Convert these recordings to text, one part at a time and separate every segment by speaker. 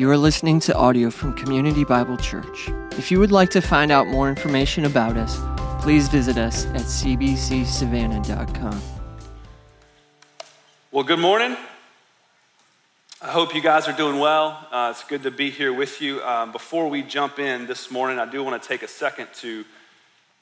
Speaker 1: You are listening to audio from Community Bible Church. If you would like to find out more information about us, please visit us at cbcsavannah.com.
Speaker 2: Well, good morning. I hope you guys are doing well. Uh, it's good to be here with you. Um, before we jump in this morning, I do want to take a second to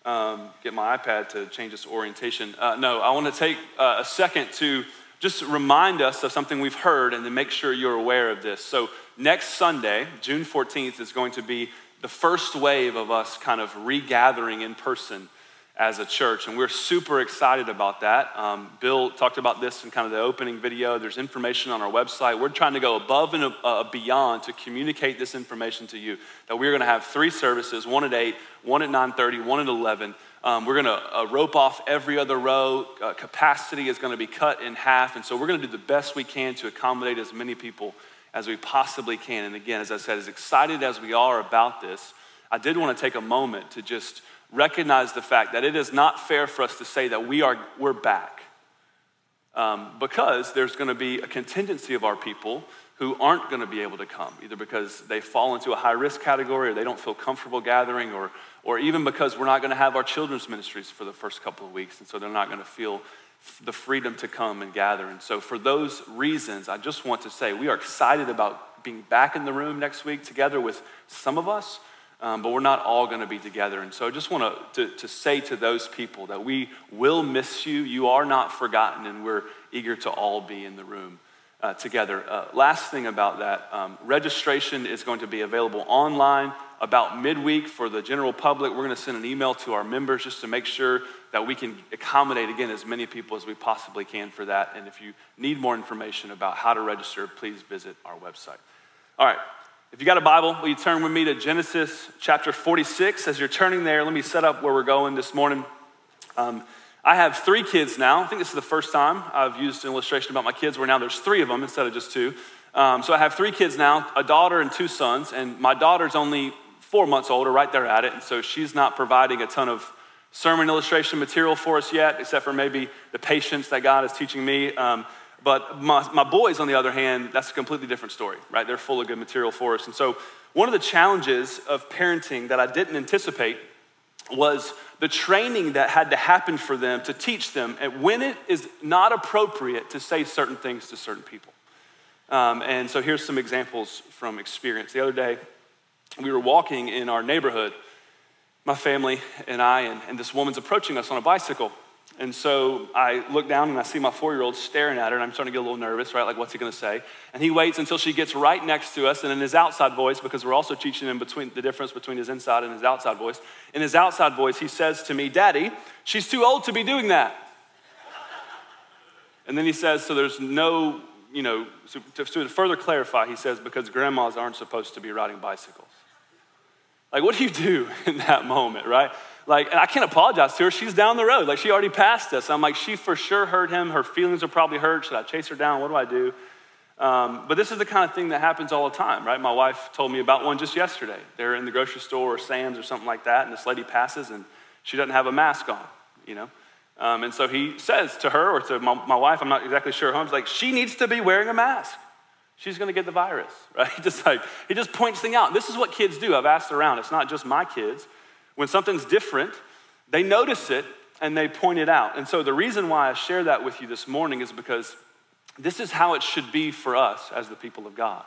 Speaker 2: um, get my iPad to change its orientation. Uh, no, I want to take uh, a second to just remind us of something we've heard and to make sure you're aware of this. So, next Sunday, June 14th, is going to be the first wave of us kind of regathering in person as a church, and we're super excited about that. Um, Bill talked about this in kind of the opening video. There's information on our website. We're trying to go above and uh, beyond to communicate this information to you. That we're going to have three services: one at eight, one at 9:30, one at 11. Um, we're going to uh, rope off every other row. Uh, capacity is going to be cut in half, and so we're going to do the best we can to accommodate as many people as we possibly can. And again, as I said, as excited as we are about this, I did want to take a moment to just recognize the fact that it is not fair for us to say that we are we're back um, because there's going to be a contingency of our people who aren't going to be able to come either because they fall into a high risk category or they don't feel comfortable gathering or, or even because we're not going to have our children's ministries for the first couple of weeks and so they're not going to feel the freedom to come and gather and so for those reasons i just want to say we are excited about being back in the room next week together with some of us um, but we're not all going to be together. And so I just want to, to say to those people that we will miss you. You are not forgotten, and we're eager to all be in the room uh, together. Uh, last thing about that um, registration is going to be available online about midweek for the general public. We're going to send an email to our members just to make sure that we can accommodate, again, as many people as we possibly can for that. And if you need more information about how to register, please visit our website. All right, if you got a Bible, will you turn with me to Genesis chapter 46? As you're turning there, let me set up where we're going this morning. Um, I have three kids now. I think this is the first time I've used an illustration about my kids where now there's three of them instead of just two. Um, so I have three kids now a daughter and two sons, and my daughter's only four months older, right there at it, and so she's not providing a ton of sermon illustration material for us yet, except for maybe the patience that God is teaching me. Um, but my, my boys, on the other hand, that's a completely different story, right? They're full of good material for us. And so, one of the challenges of parenting that I didn't anticipate was the training that had to happen for them to teach them when it is not appropriate to say certain things to certain people. Um, and so, here's some examples from experience. The other day, we were walking in our neighborhood, my family and I, and, and this woman's approaching us on a bicycle. And so I look down and I see my four year old staring at her, and I'm starting to get a little nervous, right? Like, what's he gonna say? And he waits until she gets right next to us, and in his outside voice, because we're also teaching him between, the difference between his inside and his outside voice, in his outside voice, he says to me, Daddy, she's too old to be doing that. and then he says, So there's no, you know, so to, to further clarify, he says, Because grandmas aren't supposed to be riding bicycles. Like, what do you do in that moment, right? Like, I can't apologize to her. She's down the road. Like, she already passed us. I'm like, she for sure hurt him. Her feelings are probably hurt. Should I chase her down? What do I do? Um, but this is the kind of thing that happens all the time, right? My wife told me about one just yesterday. They're in the grocery store or Sam's or something like that, and this lady passes and she doesn't have a mask on, you know? Um, and so he says to her or to my, my wife, I'm not exactly sure, He's like, she needs to be wearing a mask. She's going to get the virus, right? just like, he just points things out. This is what kids do. I've asked around. It's not just my kids. When something's different, they notice it and they point it out. And so the reason why I share that with you this morning is because this is how it should be for us as the people of God.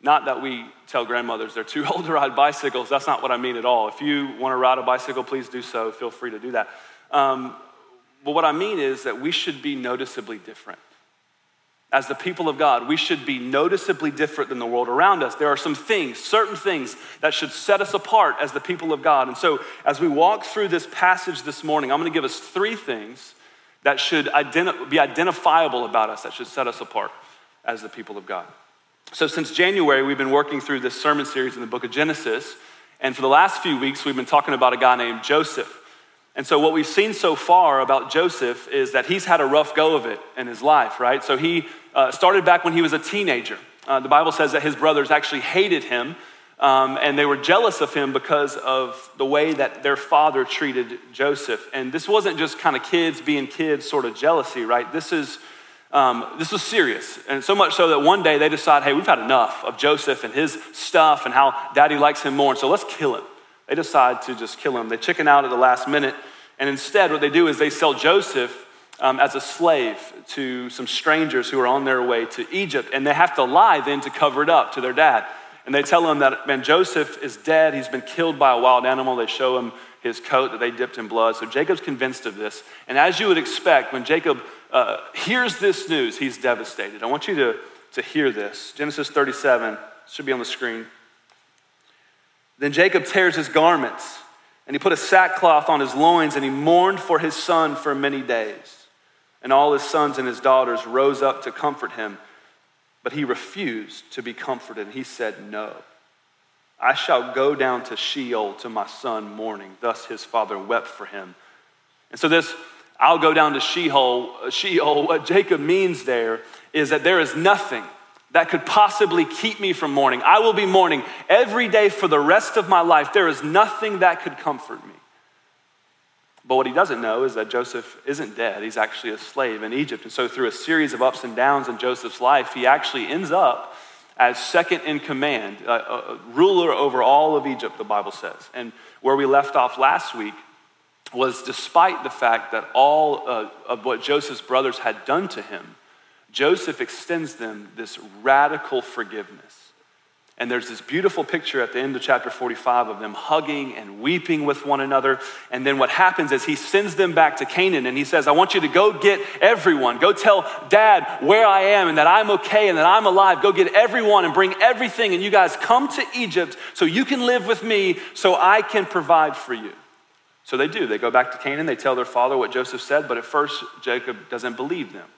Speaker 2: Not that we tell grandmothers they're too old to ride bicycles. That's not what I mean at all. If you want to ride a bicycle, please do so. Feel free to do that. Um, but what I mean is that we should be noticeably different as the people of God, we should be noticeably different than the world around us. There are some things, certain things, that should set us apart as the people of God. And so, as we walk through this passage this morning, I'm going to give us three things that should identi- be identifiable about us, that should set us apart as the people of God. So, since January, we've been working through this sermon series in the book of Genesis. And for the last few weeks, we've been talking about a guy named Joseph. And so, what we've seen so far about Joseph is that he's had a rough go of it in his life, right? So, he uh, started back when he was a teenager. Uh, the Bible says that his brothers actually hated him um, and they were jealous of him because of the way that their father treated Joseph. And this wasn't just kind of kids being kids sort of jealousy, right? This is Um, this was serious, and so much so that one day they decide, hey, we've had enough of Joseph and his stuff and how daddy likes him more, and so let's kill him. They decide to just kill him. They chicken out at the last minute, and instead, what they do is they sell Joseph um, as a slave to some strangers who are on their way to Egypt, and they have to lie then to cover it up to their dad. And they tell him that, man, Joseph is dead. He's been killed by a wild animal. They show him his coat that they dipped in blood. So Jacob's convinced of this. And as you would expect, when Jacob uh, hears this news, he's devastated. I want you to, to hear this. Genesis 37 should be on the screen. Then Jacob tears his garments, and he put a sackcloth on his loins, and he mourned for his son for many days. And all his sons and his daughters rose up to comfort him. But he refused to be comforted, and he said, No. I shall go down to Sheol to my son mourning. Thus his father wept for him. And so, this, I'll go down to Sheol, Sheol, what Jacob means there is that there is nothing that could possibly keep me from mourning. I will be mourning every day for the rest of my life. There is nothing that could comfort me. But what he doesn't know is that Joseph isn't dead. He's actually a slave in Egypt. And so, through a series of ups and downs in Joseph's life, he actually ends up as second in command, uh, ruler over all of Egypt, the Bible says. And where we left off last week was despite the fact that all uh, of what Joseph's brothers had done to him, Joseph extends them this radical forgiveness. And there's this beautiful picture at the end of chapter 45 of them hugging and weeping with one another. And then what happens is he sends them back to Canaan and he says, I want you to go get everyone. Go tell dad where I am and that I'm okay and that I'm alive. Go get everyone and bring everything. And you guys come to Egypt so you can live with me so I can provide for you. So they do. They go back to Canaan. They tell their father what Joseph said, but at first, Jacob doesn't believe them.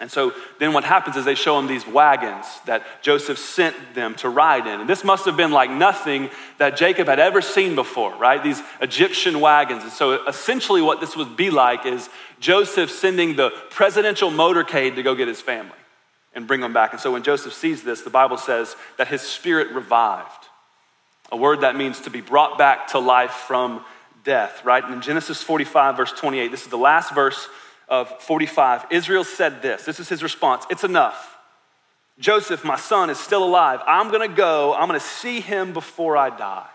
Speaker 2: And so then what happens is they show him these wagons that Joseph sent them to ride in. And this must have been like nothing that Jacob had ever seen before, right? These Egyptian wagons. And so essentially what this would be like is Joseph sending the presidential motorcade to go get his family and bring them back. And so when Joseph sees this, the Bible says that his spirit revived. A word that means to be brought back to life from death, right? And in Genesis 45, verse 28, this is the last verse of 45, Israel said this. This is his response It's enough. Joseph, my son, is still alive. I'm going to go. I'm going to see him before I die.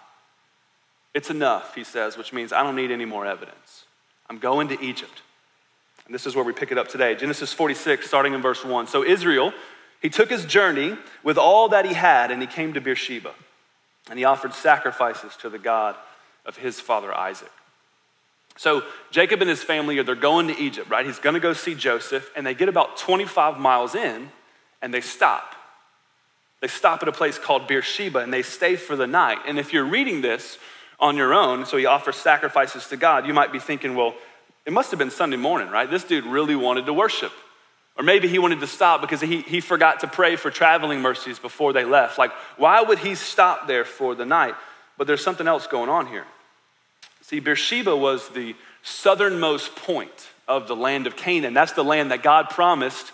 Speaker 2: It's enough, he says, which means I don't need any more evidence. I'm going to Egypt. And this is where we pick it up today. Genesis 46, starting in verse 1. So Israel, he took his journey with all that he had, and he came to Beersheba. And he offered sacrifices to the God of his father Isaac. So Jacob and his family are they're going to Egypt, right? He's going to go see Joseph, and they get about 25 miles in, and they stop. They stop at a place called Beersheba, and they stay for the night. And if you're reading this on your own, so he offers sacrifices to God, you might be thinking, well, it must have been Sunday morning, right? This dude really wanted to worship. Or maybe he wanted to stop because he, he forgot to pray for traveling mercies before they left. Like, why would he stop there for the night? But there's something else going on here. See, Beersheba was the southernmost point of the land of Canaan. That's the land that God promised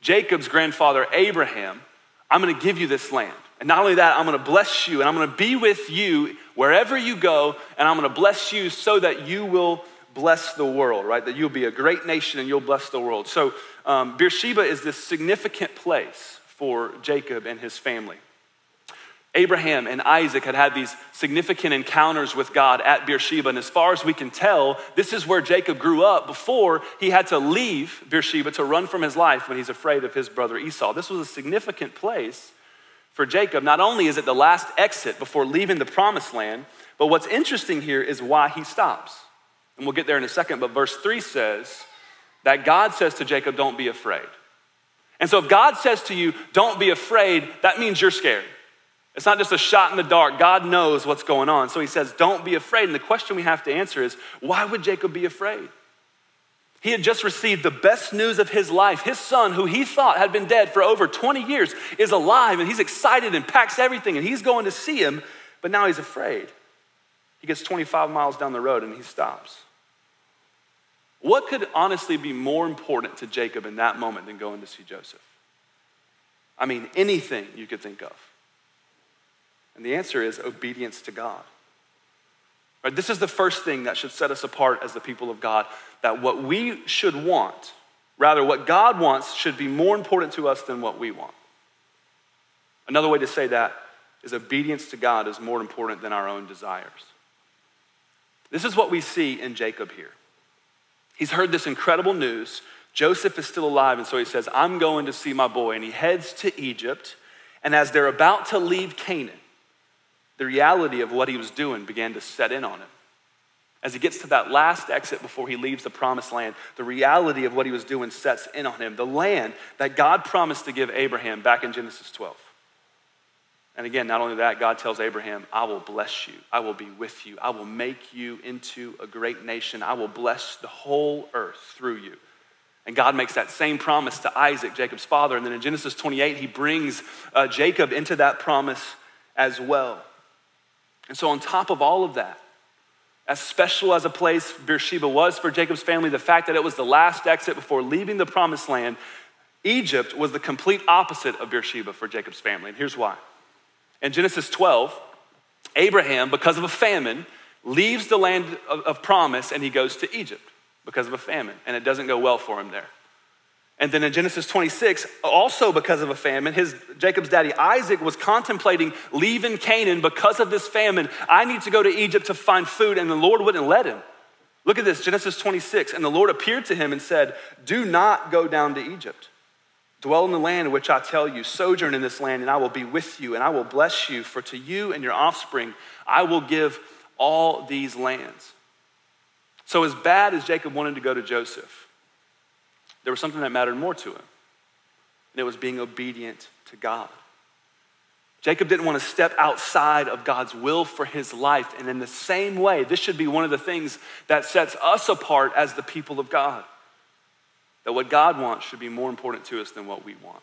Speaker 2: Jacob's grandfather Abraham, I'm going to give you this land. And not only that, I'm going to bless you and I'm going to be with you wherever you go, and I'm going to bless you so that you will bless the world, right? That you'll be a great nation and you'll bless the world. So, um, Beersheba is this significant place for Jacob and his family. Abraham and Isaac had had these significant encounters with God at Beersheba. And as far as we can tell, this is where Jacob grew up before he had to leave Beersheba to run from his life when he's afraid of his brother Esau. This was a significant place for Jacob. Not only is it the last exit before leaving the promised land, but what's interesting here is why he stops. And we'll get there in a second, but verse 3 says that God says to Jacob, Don't be afraid. And so if God says to you, Don't be afraid, that means you're scared. It's not just a shot in the dark. God knows what's going on. So he says, Don't be afraid. And the question we have to answer is why would Jacob be afraid? He had just received the best news of his life. His son, who he thought had been dead for over 20 years, is alive and he's excited and packs everything and he's going to see him, but now he's afraid. He gets 25 miles down the road and he stops. What could honestly be more important to Jacob in that moment than going to see Joseph? I mean, anything you could think of. And the answer is obedience to God. Right, this is the first thing that should set us apart as the people of God that what we should want Rather, what God wants should be more important to us than what we want. Another way to say that is obedience to God is more important than our own desires. This is what we see in Jacob here. He's heard this incredible news. Joseph is still alive, and so he says, I'm going to see my boy. And he heads to Egypt. And as they're about to leave Canaan, the reality of what he was doing began to set in on him. As he gets to that last exit before he leaves the promised land, the reality of what he was doing sets in on him. The land that God promised to give Abraham back in Genesis 12. And again, not only that, God tells Abraham, I will bless you. I will be with you. I will make you into a great nation. I will bless the whole earth through you. And God makes that same promise to Isaac, Jacob's father. And then in Genesis 28, he brings uh, Jacob into that promise as well. And so, on top of all of that, as special as a place Beersheba was for Jacob's family, the fact that it was the last exit before leaving the promised land, Egypt was the complete opposite of Beersheba for Jacob's family. And here's why. In Genesis 12, Abraham, because of a famine, leaves the land of, of promise and he goes to Egypt because of a famine, and it doesn't go well for him there. And then in Genesis 26, also because of a famine, his Jacob's daddy Isaac was contemplating leaving Canaan because of this famine. I need to go to Egypt to find food, and the Lord wouldn't let him. Look at this, Genesis 26. And the Lord appeared to him and said, Do not go down to Egypt. Dwell in the land in which I tell you, sojourn in this land, and I will be with you, and I will bless you, for to you and your offspring I will give all these lands. So, as bad as Jacob wanted to go to Joseph, there was something that mattered more to him, and it was being obedient to God. Jacob didn't want to step outside of God's will for his life. And in the same way, this should be one of the things that sets us apart as the people of God. That what God wants should be more important to us than what we want.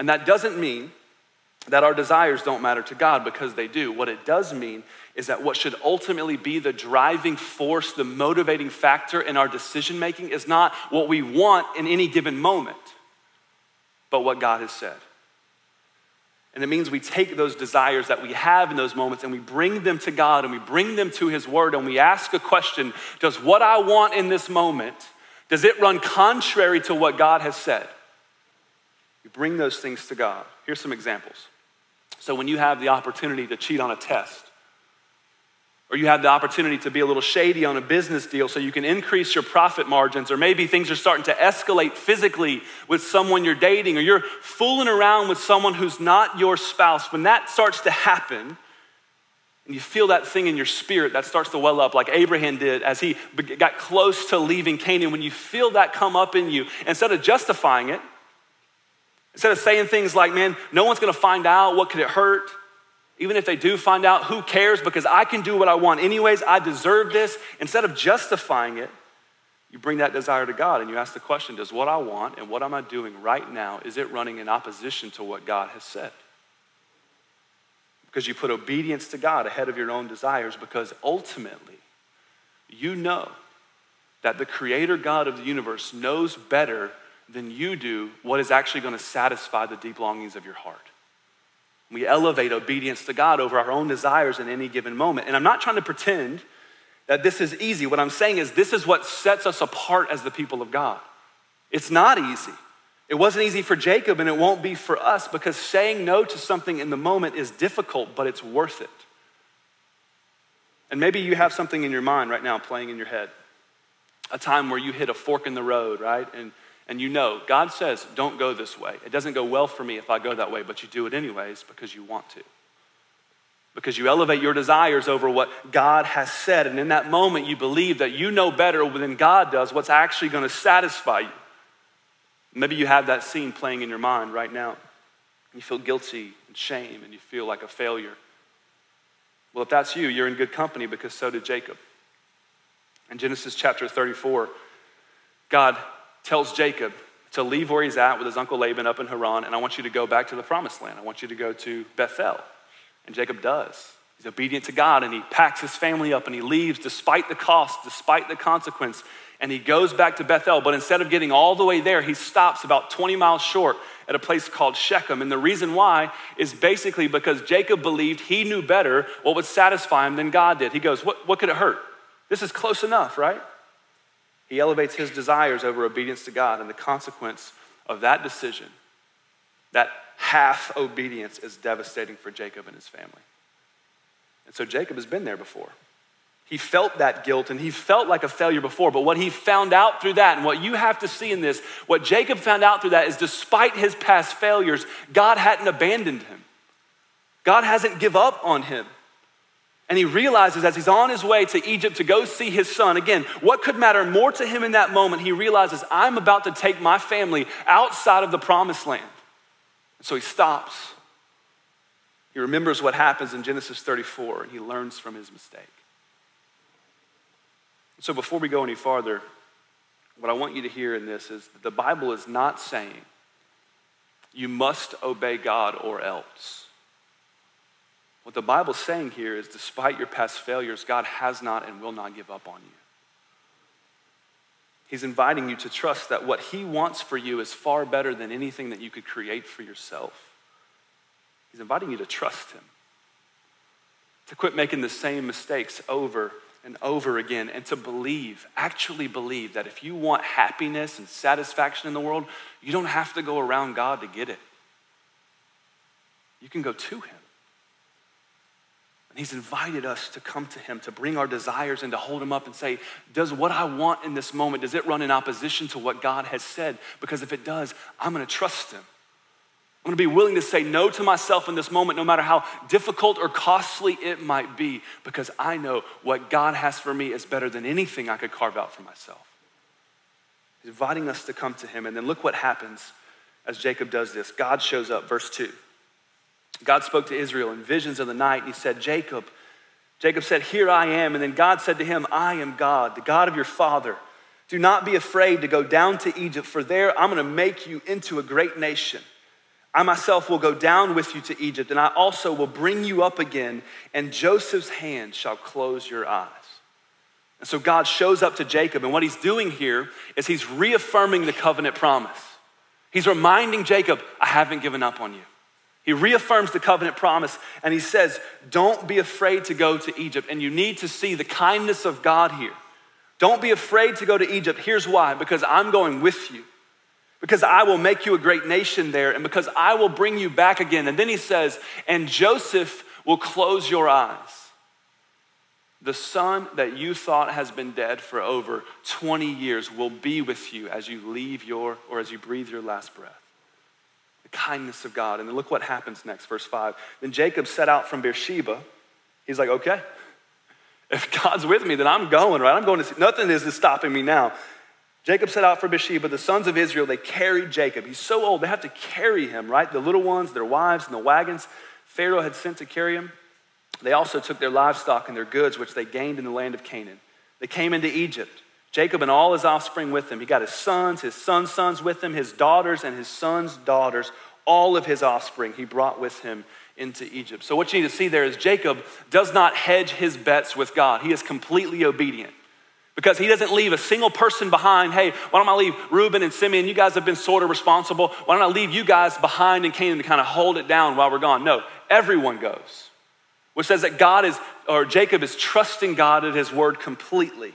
Speaker 2: And that doesn't mean that our desires don't matter to God because they do. What it does mean is that what should ultimately be the driving force, the motivating factor in our decision making is not what we want in any given moment, but what God has said. And it means we take those desires that we have in those moments and we bring them to God and we bring them to His Word and we ask a question Does what I want in this moment does it run contrary to what God has said? You bring those things to God. Here's some examples. So, when you have the opportunity to cheat on a test, or you have the opportunity to be a little shady on a business deal so you can increase your profit margins, or maybe things are starting to escalate physically with someone you're dating, or you're fooling around with someone who's not your spouse, when that starts to happen, and you feel that thing in your spirit that starts to well up, like Abraham did as he got close to leaving Canaan. When you feel that come up in you, instead of justifying it, instead of saying things like, man, no one's gonna find out, what could it hurt? Even if they do find out, who cares? Because I can do what I want anyways, I deserve this. Instead of justifying it, you bring that desire to God and you ask the question Does what I want and what am I doing right now, is it running in opposition to what God has said? because you put obedience to God ahead of your own desires because ultimately you know that the creator God of the universe knows better than you do what is actually going to satisfy the deep longings of your heart. We elevate obedience to God over our own desires in any given moment. And I'm not trying to pretend that this is easy. What I'm saying is this is what sets us apart as the people of God. It's not easy. It wasn't easy for Jacob, and it won't be for us because saying no to something in the moment is difficult, but it's worth it. And maybe you have something in your mind right now playing in your head a time where you hit a fork in the road, right? And, and you know, God says, don't go this way. It doesn't go well for me if I go that way, but you do it anyways because you want to. Because you elevate your desires over what God has said. And in that moment, you believe that you know better than God does what's actually going to satisfy you. Maybe you have that scene playing in your mind right now. You feel guilty and shame and you feel like a failure. Well, if that's you, you're in good company because so did Jacob. In Genesis chapter 34, God tells Jacob to leave where he's at with his uncle Laban up in Haran, and I want you to go back to the promised land. I want you to go to Bethel. And Jacob does. He's obedient to God and he packs his family up and he leaves despite the cost, despite the consequence and he goes back to Bethel. But instead of getting all the way there, he stops about 20 miles short at a place called Shechem. And the reason why is basically because Jacob believed he knew better what would satisfy him than God did. He goes, What, what could it hurt? This is close enough, right? He elevates his desires over obedience to God, and the consequence of that decision, that half obedience, is devastating for Jacob and his family. And so Jacob has been there before. He felt that guilt and he felt like a failure before, but what he found out through that, and what you have to see in this, what Jacob found out through that is despite his past failures, God hadn't abandoned him. God hasn't give up on him. And he realizes as he's on his way to Egypt to go see his son, again, what could matter more to him in that moment? He realizes, I'm about to take my family outside of the promised land. So he stops. He remembers what happens in Genesis 34 and he learns from his mistake. So before we go any farther, what I want you to hear in this is that the Bible is not saying you must obey God or else. What the Bible's saying here is despite your past failures, God has not and will not give up on you. He's inviting you to trust that what He wants for you is far better than anything that you could create for yourself. He's inviting you to trust Him, to quit making the same mistakes over and over again and to believe, actually believe that if you want happiness and satisfaction in the world, you don't have to go around God to get it. You can go to Him. And He's invited us to come to Him, to bring our desires and to hold Him up and say, Does what I want in this moment, does it run in opposition to what God has said? Because if it does, I'm gonna trust Him. I'm gonna be willing to say no to myself in this moment, no matter how difficult or costly it might be, because I know what God has for me is better than anything I could carve out for myself. He's inviting us to come to Him. And then look what happens as Jacob does this. God shows up, verse 2. God spoke to Israel in visions of the night, and He said, Jacob, Jacob said, Here I am. And then God said to him, I am God, the God of your father. Do not be afraid to go down to Egypt, for there I'm going to make you into a great nation. I myself will go down with you to Egypt, and I also will bring you up again, and Joseph's hand shall close your eyes. And so God shows up to Jacob, and what he's doing here is he's reaffirming the covenant promise. He's reminding Jacob, I haven't given up on you. He reaffirms the covenant promise, and he says, Don't be afraid to go to Egypt. And you need to see the kindness of God here. Don't be afraid to go to Egypt. Here's why because I'm going with you because I will make you a great nation there, and because I will bring you back again. And then he says, and Joseph will close your eyes. The son that you thought has been dead for over 20 years will be with you as you leave your, or as you breathe your last breath. The kindness of God. And then look what happens next, verse 5. Then Jacob set out from Beersheba. He's like, okay, if God's with me, then I'm going, right? I'm going to see, nothing is stopping me now. Jacob set out for Beersheba. The sons of Israel, they carried Jacob. He's so old, they have to carry him, right? The little ones, their wives, and the wagons Pharaoh had sent to carry him. They also took their livestock and their goods, which they gained in the land of Canaan. They came into Egypt. Jacob and all his offspring with him. He got his sons, his sons' sons with him, his daughters, and his sons' daughters. All of his offspring he brought with him into Egypt. So, what you need to see there is Jacob does not hedge his bets with God, he is completely obedient because he doesn't leave a single person behind. Hey, why don't I leave Reuben and Simeon? You guys have been sort of responsible. Why don't I leave you guys behind in Canaan to kind of hold it down while we're gone? No, everyone goes. Which says that God is, or Jacob is trusting God at his word completely.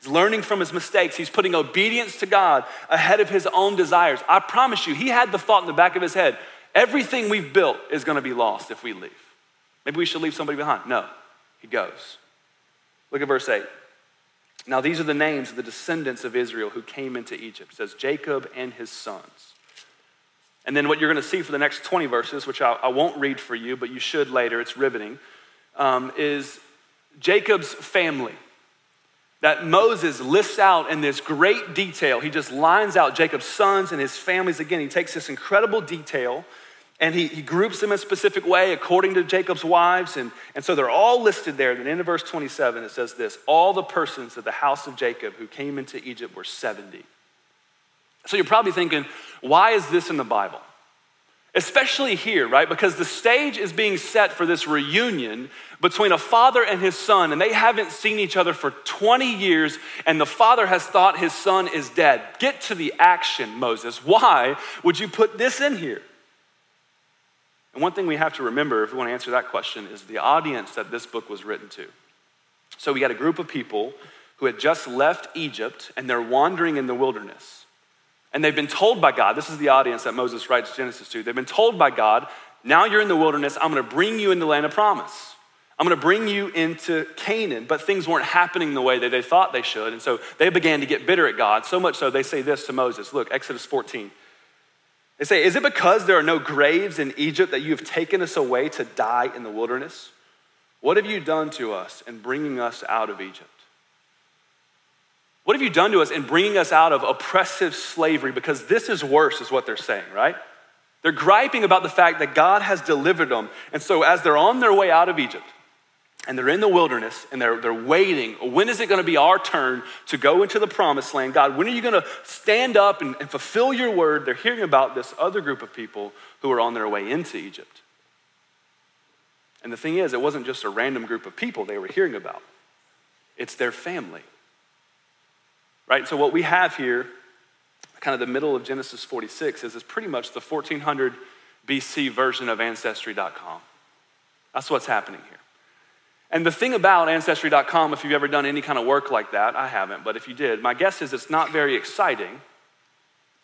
Speaker 2: He's learning from his mistakes. He's putting obedience to God ahead of his own desires. I promise you, he had the thought in the back of his head everything we've built is going to be lost if we leave. Maybe we should leave somebody behind. No, he goes. Look at verse 8. Now, these are the names of the descendants of Israel who came into Egypt. It says Jacob and his sons. And then what you're going to see for the next 20 verses, which I, I won't read for you, but you should later, it's riveting, um, is Jacob's family. That Moses lists out in this great detail. He just lines out Jacob's sons and his families again. He takes this incredible detail and he, he groups them in a specific way according to Jacob's wives. And, and so they're all listed there. Then in verse 27, it says this All the persons of the house of Jacob who came into Egypt were 70. So you're probably thinking, why is this in the Bible? Especially here, right? Because the stage is being set for this reunion between a father and his son, and they haven't seen each other for 20 years, and the father has thought his son is dead. Get to the action, Moses. Why would you put this in here? And one thing we have to remember if we want to answer that question is the audience that this book was written to. So we got a group of people who had just left Egypt and they're wandering in the wilderness. And they've been told by God, this is the audience that Moses writes Genesis to. They've been told by God, now you're in the wilderness, I'm gonna bring you into the land of promise. I'm gonna bring you into Canaan. But things weren't happening the way that they thought they should. And so they began to get bitter at God, so much so they say this to Moses. Look, Exodus 14. They say, Is it because there are no graves in Egypt that you have taken us away to die in the wilderness? What have you done to us in bringing us out of Egypt? What have you done to us in bringing us out of oppressive slavery? Because this is worse, is what they're saying, right? They're griping about the fact that God has delivered them. And so, as they're on their way out of Egypt, and they're in the wilderness and they're, they're waiting. When is it going to be our turn to go into the promised land? God, when are you going to stand up and, and fulfill your word? They're hearing about this other group of people who are on their way into Egypt. And the thing is, it wasn't just a random group of people they were hearing about, it's their family. Right? So, what we have here, kind of the middle of Genesis 46, is, is pretty much the 1400 BC version of Ancestry.com. That's what's happening here. And the thing about Ancestry.com, if you've ever done any kind of work like that, I haven't, but if you did, my guess is it's not very exciting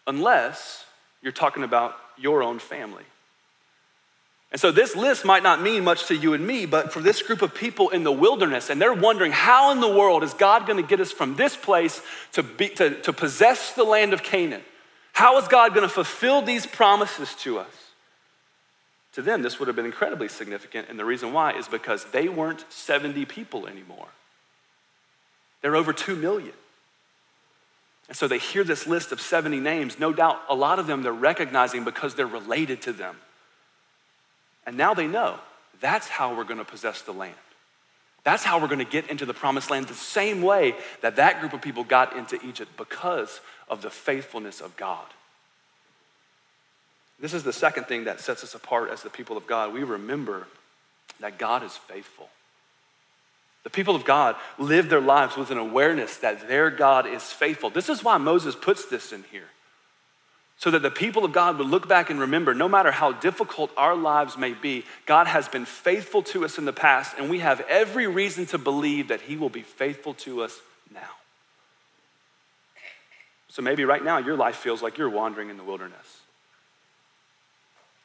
Speaker 2: unless you're talking about your own family. And so this list might not mean much to you and me, but for this group of people in the wilderness, and they're wondering how in the world is God going to get us from this place to, be, to, to possess the land of Canaan? How is God going to fulfill these promises to us? To them, this would have been incredibly significant, and the reason why is because they weren't 70 people anymore. They're over 2 million. And so they hear this list of 70 names. No doubt, a lot of them they're recognizing because they're related to them. And now they know that's how we're going to possess the land. That's how we're going to get into the promised land the same way that that group of people got into Egypt because of the faithfulness of God. This is the second thing that sets us apart as the people of God. We remember that God is faithful. The people of God live their lives with an awareness that their God is faithful. This is why Moses puts this in here so that the people of God would look back and remember no matter how difficult our lives may be, God has been faithful to us in the past, and we have every reason to believe that He will be faithful to us now. So maybe right now your life feels like you're wandering in the wilderness.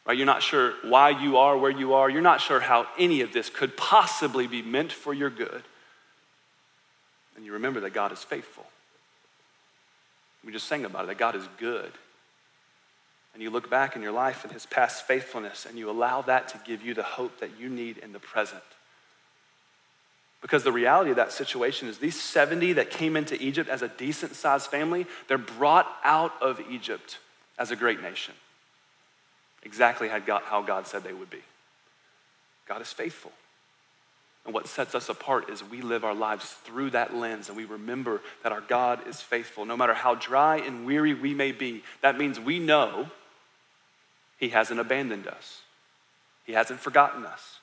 Speaker 2: Right? You're not sure why you are where you are. You're not sure how any of this could possibly be meant for your good. And you remember that God is faithful. We just sang about it, that God is good and you look back in your life and his past faithfulness and you allow that to give you the hope that you need in the present. Because the reality of that situation is these 70 that came into Egypt as a decent sized family, they're brought out of Egypt as a great nation. Exactly how God, how God said they would be. God is faithful. And what sets us apart is we live our lives through that lens and we remember that our God is faithful. No matter how dry and weary we may be, that means we know he hasn't abandoned us, He hasn't forgotten us.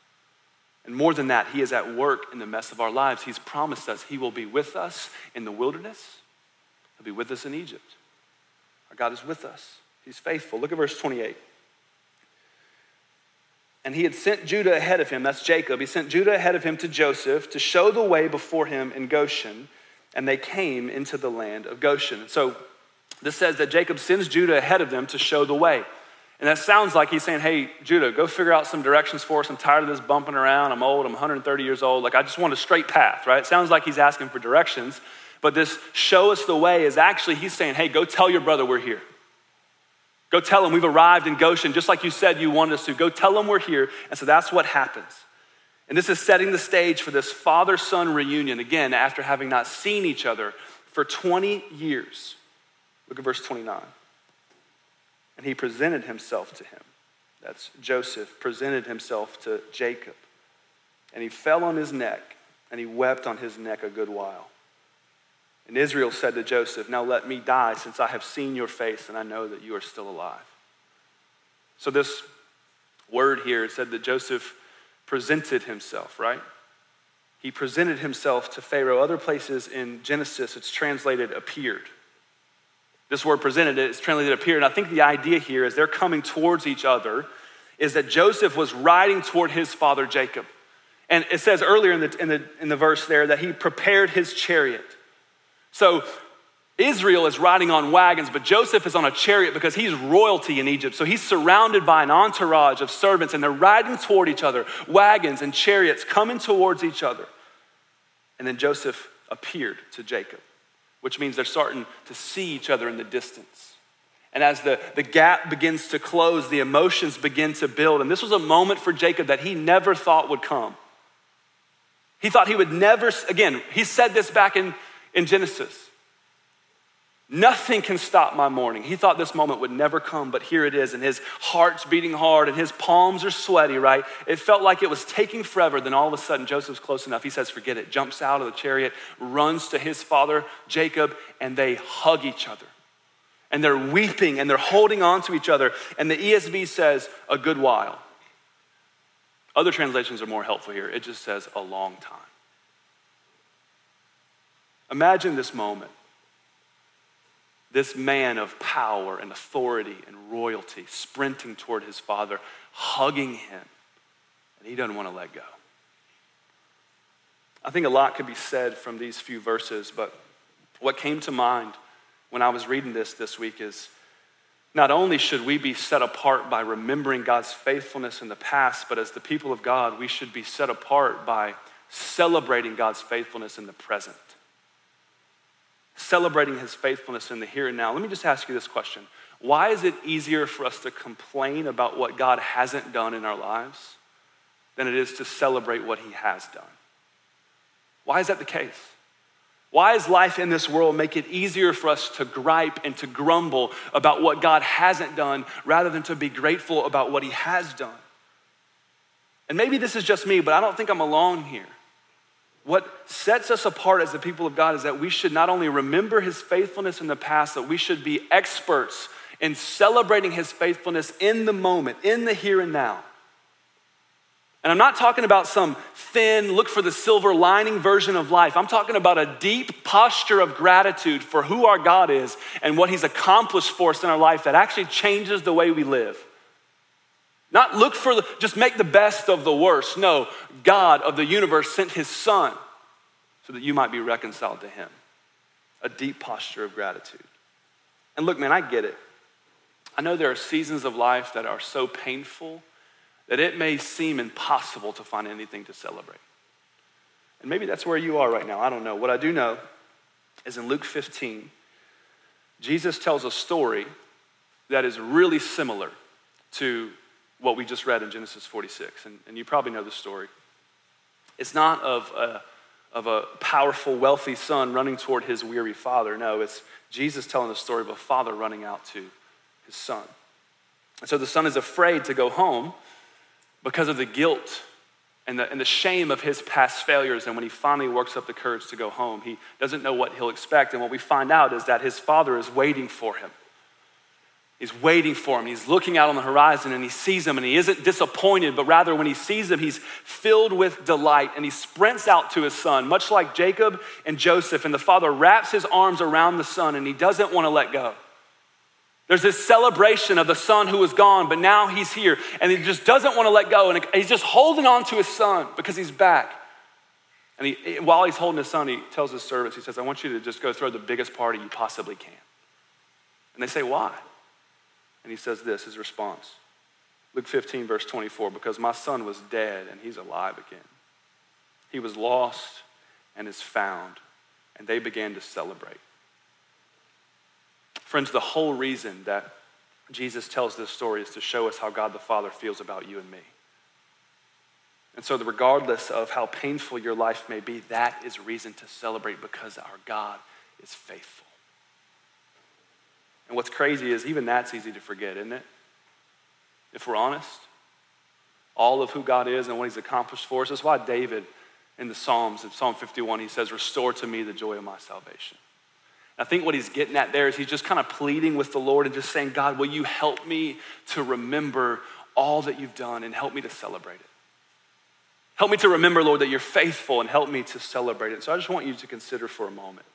Speaker 2: And more than that, He is at work in the mess of our lives. He's promised us He will be with us in the wilderness, He'll be with us in Egypt. Our God is with us, He's faithful. Look at verse 28. And he had sent Judah ahead of him, that's Jacob. He sent Judah ahead of him to Joseph to show the way before him in Goshen, and they came into the land of Goshen. So this says that Jacob sends Judah ahead of them to show the way. And that sounds like he's saying, hey, Judah, go figure out some directions for us. I'm tired of this bumping around. I'm old. I'm 130 years old. Like, I just want a straight path, right? It sounds like he's asking for directions. But this show us the way is actually, he's saying, hey, go tell your brother we're here. Go tell him we've arrived in Goshen, just like you said you wanted us to. Go tell him we're here. And so that's what happens. And this is setting the stage for this father son reunion, again, after having not seen each other for 20 years. Look at verse 29 and he presented himself to him. That's Joseph presented himself to Jacob. And he fell on his neck, and he wept on his neck a good while. And Israel said to Joseph, Now let me die, since I have seen your face, and I know that you are still alive. So, this word here said that Joseph presented himself, right? He presented himself to Pharaoh. Other places in Genesis, it's translated appeared. This word presented, it's translated appear. And I think the idea here is they're coming towards each other, is that Joseph was riding toward his father Jacob. And it says earlier in the, in the, in the verse there that he prepared his chariot. So Israel is riding on wagons, but Joseph is on a chariot because he's royalty in Egypt. So he's surrounded by an entourage of servants, and they're riding toward each other, wagons and chariots coming towards each other. And then Joseph appeared to Jacob, which means they're starting to see each other in the distance. And as the, the gap begins to close, the emotions begin to build. And this was a moment for Jacob that he never thought would come. He thought he would never, again, he said this back in, in Genesis. Nothing can stop my mourning. He thought this moment would never come, but here it is, and his heart's beating hard, and his palms are sweaty, right? It felt like it was taking forever. Then all of a sudden, Joseph's close enough. He says, Forget it, jumps out of the chariot, runs to his father, Jacob, and they hug each other. And they're weeping and they're holding on to each other. And the ESV says, A good while. Other translations are more helpful here. It just says, A long time. Imagine this moment this man of power and authority and royalty sprinting toward his father, hugging him, and he doesn't want to let go. I think a lot could be said from these few verses, but what came to mind when I was reading this this week is not only should we be set apart by remembering God's faithfulness in the past, but as the people of God, we should be set apart by celebrating God's faithfulness in the present celebrating his faithfulness in the here and now. Let me just ask you this question Why is it easier for us to complain about what God hasn't done in our lives than it is to celebrate what he has done? Why is that the case? Why does life in this world make it easier for us to gripe and to grumble about what God hasn't done rather than to be grateful about what He has done? And maybe this is just me, but I don't think I'm alone here. What sets us apart as the people of God is that we should not only remember his faithfulness in the past, that we should be experts in celebrating his faithfulness in the moment, in the here and now. And I'm not talking about some thin, look for the silver lining version of life. I'm talking about a deep posture of gratitude for who our God is and what he's accomplished for us in our life that actually changes the way we live. Not look for the, just make the best of the worst. No, God of the universe sent his son so that you might be reconciled to him. A deep posture of gratitude. And look, man, I get it. I know there are seasons of life that are so painful that it may seem impossible to find anything to celebrate. And maybe that's where you are right now. I don't know. What I do know is in Luke 15, Jesus tells a story that is really similar to what we just read in Genesis 46. And, and you probably know the story. It's not of a, of a powerful, wealthy son running toward his weary father. No, it's Jesus telling the story of a father running out to his son. And so the son is afraid to go home because of the guilt and the, and the shame of his past failures. And when he finally works up the courage to go home, he doesn't know what he'll expect. And what we find out is that his father is waiting for him. He's waiting for him. He's looking out on the horizon and he sees him and he isn't disappointed, but rather when he sees him, he's filled with delight and he sprints out to his son, much like Jacob and Joseph. And the father wraps his arms around the son and he doesn't want to let go. There's this celebration of the son who was gone, but now he's here and he just doesn't want to let go. And he's just holding on to his son because he's back. And he, while he's holding his son, he tells his servants, he says, I want you to just go throw the biggest party you possibly can. And they say, Why? And he says this, his response Luke 15, verse 24, because my son was dead and he's alive again. He was lost and is found. And they began to celebrate. Friends, the whole reason that Jesus tells this story is to show us how God the Father feels about you and me. And so, regardless of how painful your life may be, that is a reason to celebrate because our God is faithful. And what's crazy is even that's easy to forget, isn't it? If we're honest, all of who God is and what He's accomplished for us. That's why David in the Psalms, in Psalm 51, he says, Restore to me the joy of my salvation. I think what he's getting at there is he's just kind of pleading with the Lord and just saying, God, will you help me to remember all that you've done and help me to celebrate it? Help me to remember, Lord, that you're faithful and help me to celebrate it. So I just want you to consider for a moment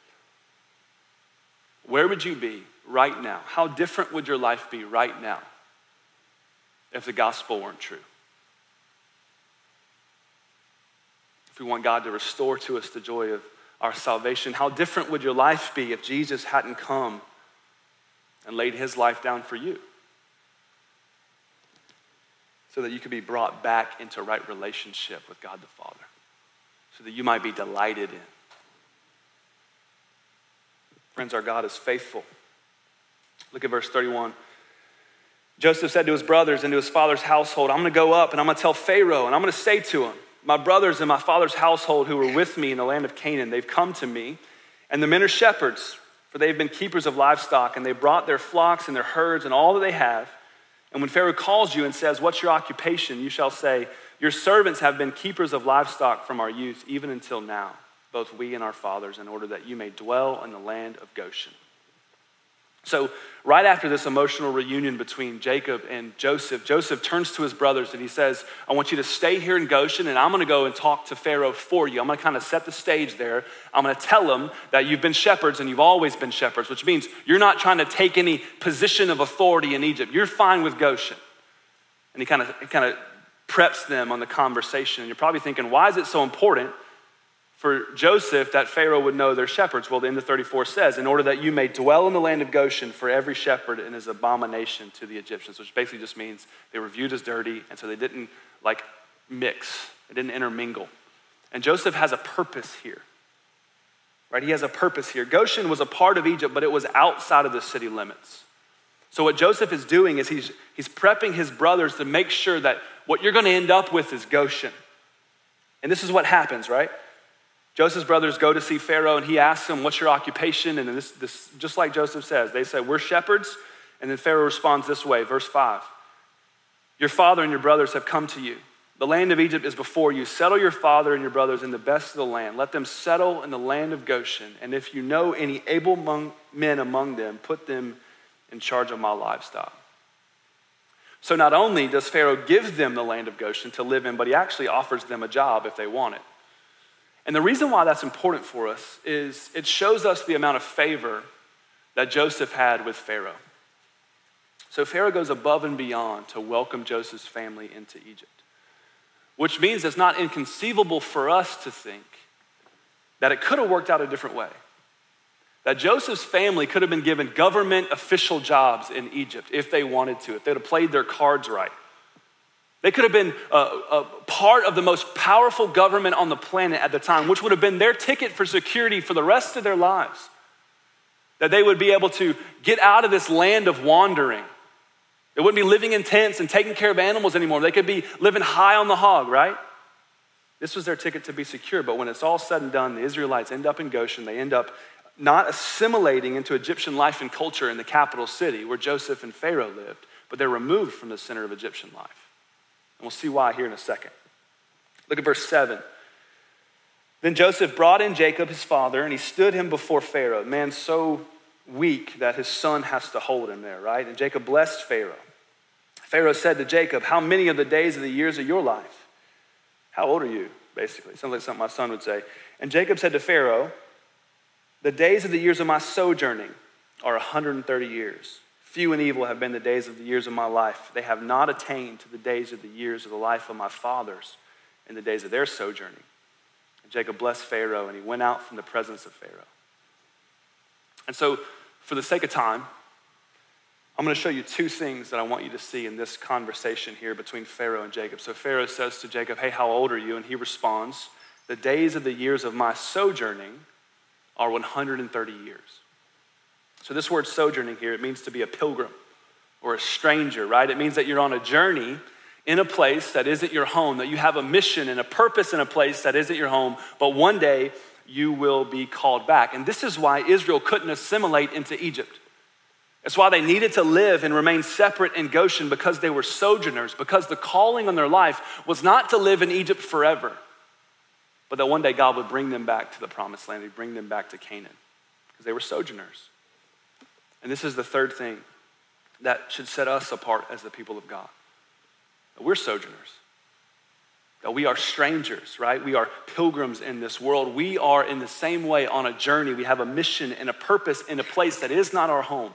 Speaker 2: where would you be right now? How different would your life be right now if the gospel weren't true? If we want God to restore to us the joy of, our salvation. How different would your life be if Jesus hadn't come and laid his life down for you? So that you could be brought back into right relationship with God the Father, so that you might be delighted in. Friends, our God is faithful. Look at verse 31. Joseph said to his brothers and to his father's household, I'm going to go up and I'm going to tell Pharaoh and I'm going to say to him, My brothers and my father's household who were with me in the land of Canaan, they've come to me, and the men are shepherds, for they've been keepers of livestock, and they brought their flocks and their herds and all that they have. And when Pharaoh calls you and says, What's your occupation? you shall say, Your servants have been keepers of livestock from our youth, even until now, both we and our fathers, in order that you may dwell in the land of Goshen. So, right after this emotional reunion between Jacob and Joseph, Joseph turns to his brothers and he says, I want you to stay here in Goshen and I'm going to go and talk to Pharaoh for you. I'm going to kind of set the stage there. I'm going to tell him that you've been shepherds and you've always been shepherds, which means you're not trying to take any position of authority in Egypt. You're fine with Goshen. And he kind of, kind of preps them on the conversation. And you're probably thinking, why is it so important? For Joseph that Pharaoh would know their shepherds. Well, the end of 34 says, in order that you may dwell in the land of Goshen for every shepherd and his abomination to the Egyptians, which basically just means they were viewed as dirty, and so they didn't like mix, they didn't intermingle. And Joseph has a purpose here. Right? He has a purpose here. Goshen was a part of Egypt, but it was outside of the city limits. So, what Joseph is doing is he's, he's prepping his brothers to make sure that what you're going to end up with is Goshen. And this is what happens, right? Joseph's brothers go to see Pharaoh and he asks them, What's your occupation? And this, this, just like Joseph says, they say, We're shepherds. And then Pharaoh responds this way, verse 5 Your father and your brothers have come to you. The land of Egypt is before you. Settle your father and your brothers in the best of the land. Let them settle in the land of Goshen. And if you know any able men among them, put them in charge of my livestock. So not only does Pharaoh give them the land of Goshen to live in, but he actually offers them a job if they want it. And the reason why that's important for us is it shows us the amount of favor that Joseph had with Pharaoh. So Pharaoh goes above and beyond to welcome Joseph's family into Egypt, which means it's not inconceivable for us to think that it could have worked out a different way. That Joseph's family could have been given government official jobs in Egypt if they wanted to, if they'd have played their cards right. They could have been a, a, part of the most powerful government on the planet at the time, which would have been their ticket for security for the rest of their lives. That they would be able to get out of this land of wandering. They wouldn't be living in tents and taking care of animals anymore. They could be living high on the hog, right? This was their ticket to be secure. But when it's all said and done, the Israelites end up in Goshen. They end up not assimilating into Egyptian life and culture in the capital city where Joseph and Pharaoh lived, but they're removed from the center of Egyptian life. And we'll see why here in a second. Look at verse 7. Then Joseph brought in Jacob, his father, and he stood him before Pharaoh. A man, so weak that his son has to hold him there, right? And Jacob blessed Pharaoh. Pharaoh said to Jacob, How many of the days of the years of your life? How old are you? Basically, sounds like something my son would say. And Jacob said to Pharaoh, The days of the years of my sojourning are 130 years. Few and evil have been the days of the years of my life. They have not attained to the days of the years of the life of my fathers in the days of their sojourning. And Jacob blessed Pharaoh, and he went out from the presence of Pharaoh. And so, for the sake of time, I'm going to show you two things that I want you to see in this conversation here between Pharaoh and Jacob. So, Pharaoh says to Jacob, Hey, how old are you? And he responds, The days of the years of my sojourning are 130 years. So, this word sojourning here, it means to be a pilgrim or a stranger, right? It means that you're on a journey in a place that isn't your home, that you have a mission and a purpose in a place that isn't your home, but one day you will be called back. And this is why Israel couldn't assimilate into Egypt. It's why they needed to live and remain separate in Goshen because they were sojourners, because the calling on their life was not to live in Egypt forever, but that one day God would bring them back to the promised land, He'd bring them back to Canaan, because they were sojourners. And this is the third thing that should set us apart as the people of God. We're sojourners. That we are strangers, right? We are pilgrims in this world. We are in the same way on a journey. We have a mission and a purpose in a place that is not our home.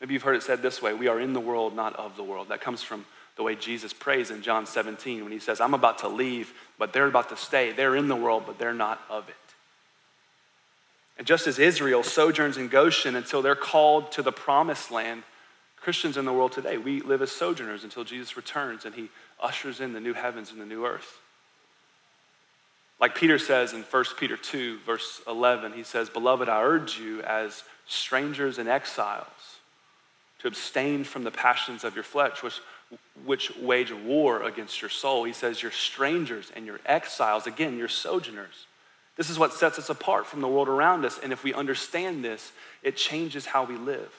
Speaker 2: Maybe you've heard it said this way we are in the world, not of the world. That comes from the way Jesus prays in John 17 when he says, I'm about to leave, but they're about to stay. They're in the world, but they're not of it. And just as Israel sojourns in Goshen until they're called to the promised land, Christians in the world today, we live as sojourners until Jesus returns and he ushers in the new heavens and the new earth. Like Peter says in 1 Peter 2, verse 11, he says, Beloved, I urge you as strangers and exiles to abstain from the passions of your flesh, which, which wage war against your soul. He says, You're strangers and you're exiles. Again, you're sojourners. This is what sets us apart from the world around us. And if we understand this, it changes how we live.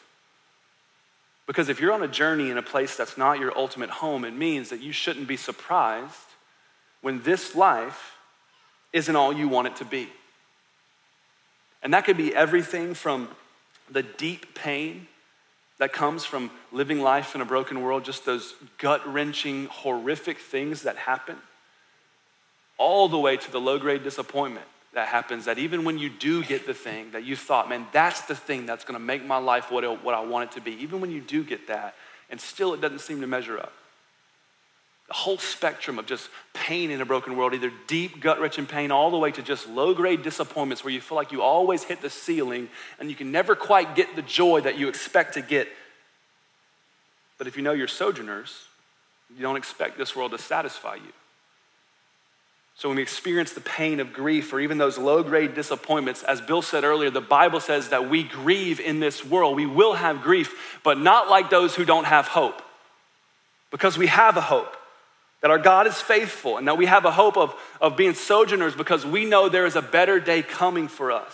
Speaker 2: Because if you're on a journey in a place that's not your ultimate home, it means that you shouldn't be surprised when this life isn't all you want it to be. And that could be everything from the deep pain that comes from living life in a broken world, just those gut wrenching, horrific things that happen, all the way to the low grade disappointment that happens that even when you do get the thing that you thought, man, that's the thing that's gonna make my life what, it, what I want it to be, even when you do get that, and still it doesn't seem to measure up. The whole spectrum of just pain in a broken world, either deep gut wrenching pain, all the way to just low grade disappointments where you feel like you always hit the ceiling and you can never quite get the joy that you expect to get. But if you know you're sojourners, you don't expect this world to satisfy you. So when we experience the pain of grief or even those low grade disappointments, as Bill said earlier, the Bible says that we grieve in this world. We will have grief, but not like those who don't have hope. Because we have a hope that our God is faithful and that we have a hope of, of being sojourners because we know there is a better day coming for us.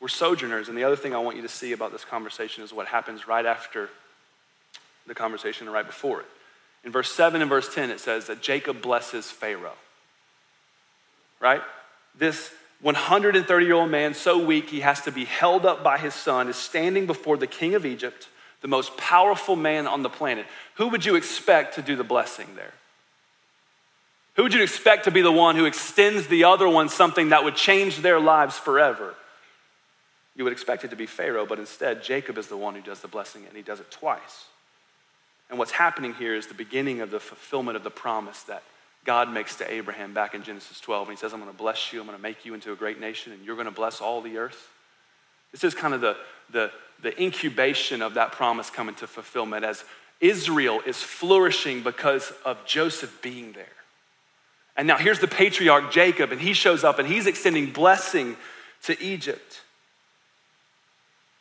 Speaker 2: We're sojourners. And the other thing I want you to see about this conversation is what happens right after the conversation and right before it. In verse 7 and verse 10, it says that Jacob blesses Pharaoh. Right? This 130 year old man, so weak he has to be held up by his son, is standing before the king of Egypt, the most powerful man on the planet. Who would you expect to do the blessing there? Who would you expect to be the one who extends the other one something that would change their lives forever? You would expect it to be Pharaoh, but instead, Jacob is the one who does the blessing, and he does it twice. And what's happening here is the beginning of the fulfillment of the promise that God makes to Abraham back in Genesis 12. And he says, I'm going to bless you, I'm going to make you into a great nation, and you're going to bless all the earth. This is kind of the, the, the incubation of that promise coming to fulfillment as Israel is flourishing because of Joseph being there. And now here's the patriarch Jacob, and he shows up and he's extending blessing to Egypt.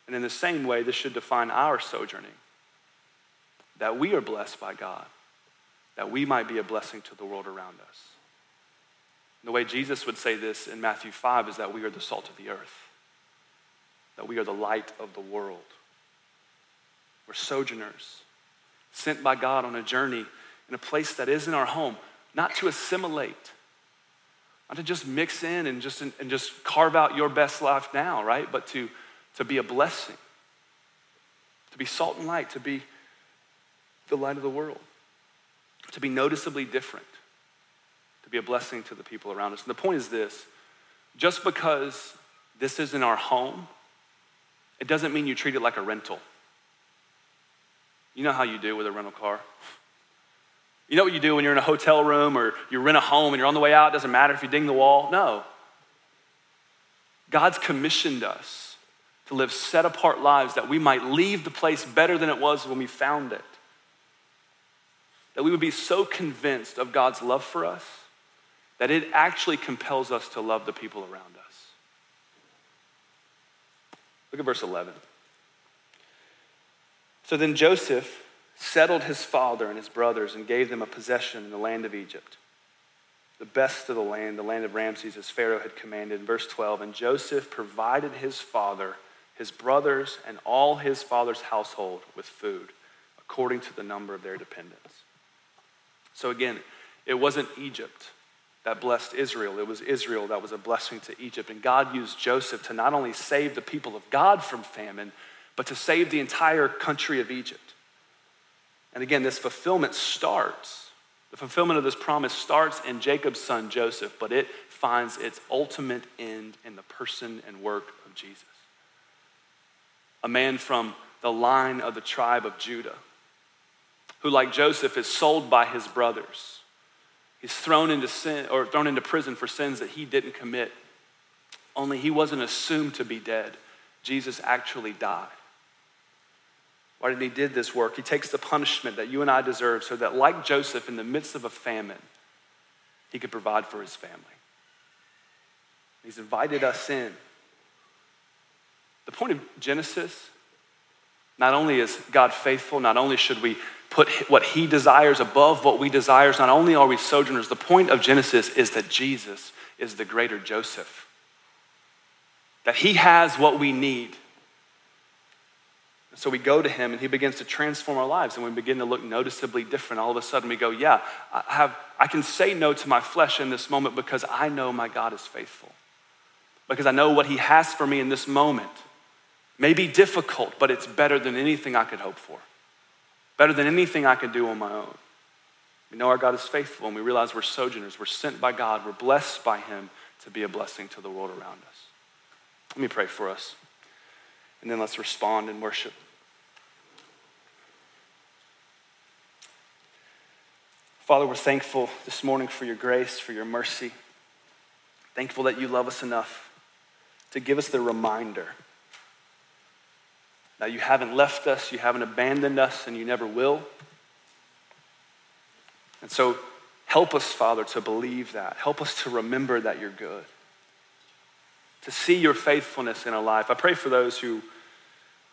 Speaker 2: And in the same way, this should define our sojourning that we are blessed by God, that we might be a blessing to the world around us. the way Jesus would say this in Matthew 5 is that we are the salt of the earth, that we are the light of the world. We're sojourners, sent by God on a journey in a place that isn't our home, not to assimilate, not to just mix in and just, and just carve out your best life now, right? But to, to be a blessing, to be salt and light, to be the light of the world, to be noticeably different, to be a blessing to the people around us. And the point is this just because this isn't our home, it doesn't mean you treat it like a rental. You know how you do with a rental car. You know what you do when you're in a hotel room or you rent a home and you're on the way out, it doesn't matter if you ding the wall. No. God's commissioned us to live set apart lives that we might leave the place better than it was when we found it that we would be so convinced of God's love for us that it actually compels us to love the people around us. Look at verse 11. So then Joseph settled his father and his brothers and gave them a possession in the land of Egypt, the best of the land, the land of Ramses, as Pharaoh had commanded. In verse 12, and Joseph provided his father, his brothers, and all his father's household with food, according to the number of their dependents. So again, it wasn't Egypt that blessed Israel, it was Israel that was a blessing to Egypt. And God used Joseph to not only save the people of God from famine, but to save the entire country of Egypt. And again, this fulfillment starts, the fulfillment of this promise starts in Jacob's son Joseph, but it finds its ultimate end in the person and work of Jesus. A man from the line of the tribe of Judah who, like Joseph, is sold by his brothers. He's thrown into sin or thrown into prison for sins that he didn't commit. only he wasn't assumed to be dead. Jesus actually died. Why did he did this work? He takes the punishment that you and I deserve so that like Joseph in the midst of a famine, he could provide for his family. He's invited us in. The point of Genesis, not only is God faithful, not only should we put what he desires above what we desire, not only are we sojourners, the point of Genesis is that Jesus is the greater Joseph. That he has what we need. So we go to him and he begins to transform our lives and we begin to look noticeably different. All of a sudden we go, yeah, I, have, I can say no to my flesh in this moment because I know my God is faithful. Because I know what he has for me in this moment may be difficult, but it's better than anything I could hope for. Better than anything I could do on my own. We know our God is faithful and we realize we're sojourners. We're sent by God. We're blessed by him to be a blessing to the world around us. Let me pray for us. And then let's respond in worship. Father, we're thankful this morning for your grace, for your mercy. Thankful that you love us enough to give us the reminder that you haven't left us, you haven't abandoned us, and you never will. And so, help us, Father, to believe that. Help us to remember that you're good, to see your faithfulness in a life. I pray for those who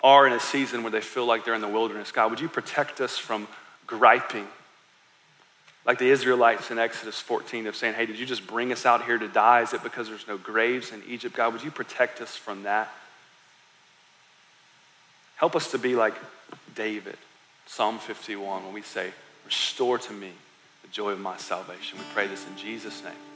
Speaker 2: are in a season where they feel like they're in the wilderness. God, would you protect us from griping? Like the Israelites in Exodus 14 of saying, Hey, did you just bring us out here to die? Is it because there's no graves in Egypt? God, would you protect us from that? Help us to be like David, Psalm 51, when we say, Restore to me the joy of my salvation. We pray this in Jesus' name.